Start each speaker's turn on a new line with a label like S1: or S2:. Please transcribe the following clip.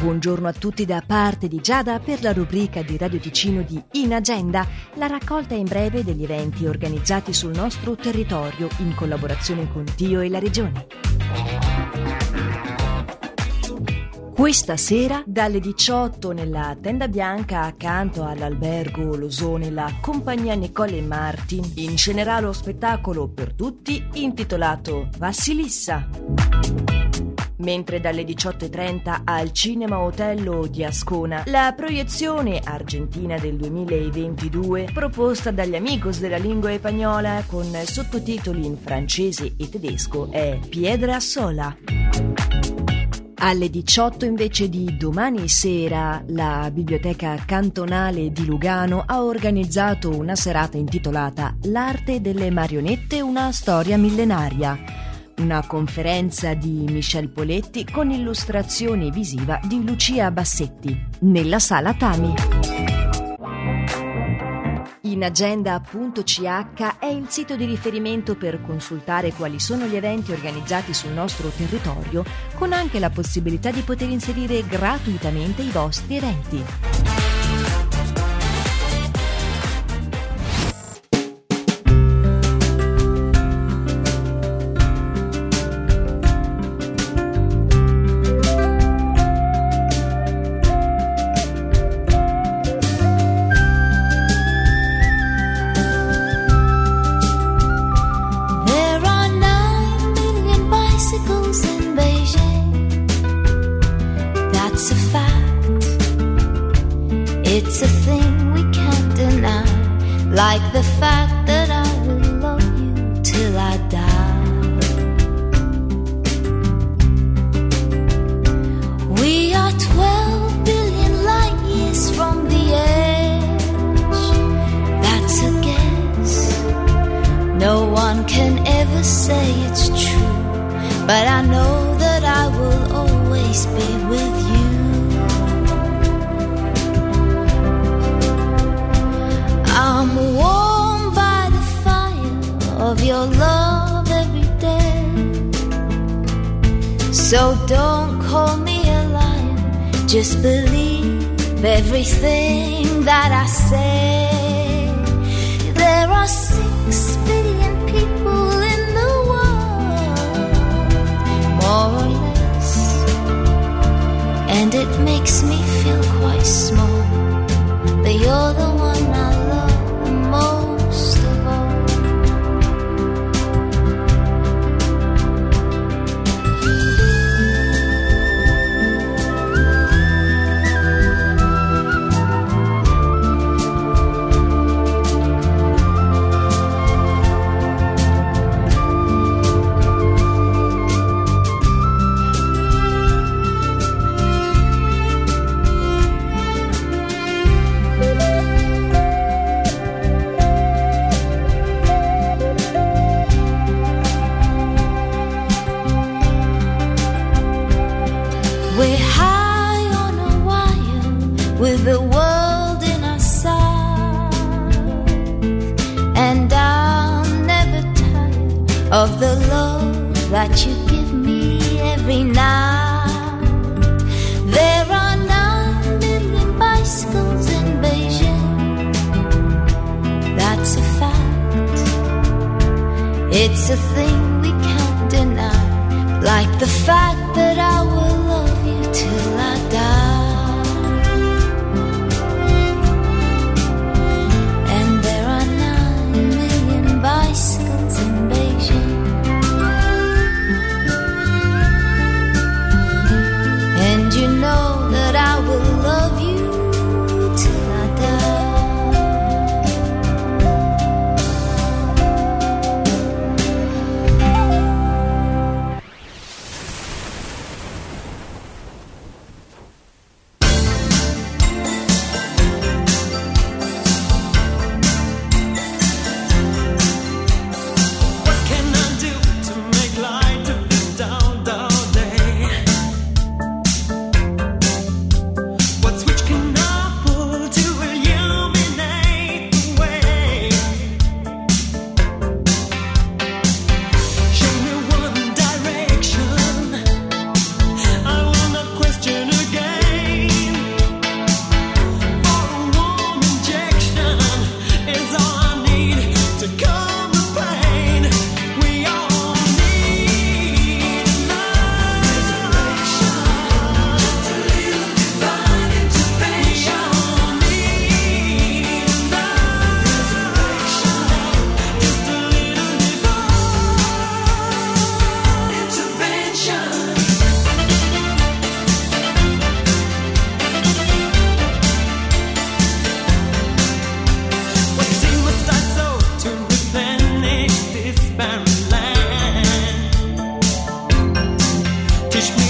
S1: Buongiorno a tutti da parte di Giada per la rubrica di Radio Ticino di In Agenda, la raccolta in breve degli eventi organizzati sul nostro territorio in collaborazione con Dio e la Regione. Questa sera, dalle 18 nella tenda bianca accanto all'albergo Losone, la compagnia Nicole Martin inscenerà lo spettacolo per tutti intitolato Vassilissa mentre dalle 18.30 al Cinema Otello di Ascona la proiezione argentina del 2022 proposta dagli amigos della lingua spagnola con sottotitoli in francese e tedesco è Piedra Sola. Alle 18 invece di domani sera la Biblioteca Cantonale di Lugano ha organizzato una serata intitolata L'arte delle marionette, una storia millenaria una conferenza di Michel Poletti con illustrazione visiva di Lucia Bassetti, nella sala Tami. Inagenda.ch è il sito di riferimento per consultare quali sono gli eventi organizzati sul nostro territorio, con anche la possibilità di poter inserire gratuitamente i vostri eventi.
S2: It's a thing we can't deny, like the fact that I will love you till I die. We are 12 billion light years from the edge. That's a guess. No one can ever say it's true, but I know that I will always be with you. Of your love every day. So don't call me a liar, just believe everything that I say. There are six billion We're high on a wire with the world in our sight, and I'm never tired of the love that you give me every night. There are nine million bicycles in Beijing. That's a fact. It's a thing we can't deny, like the fact that I
S3: teach me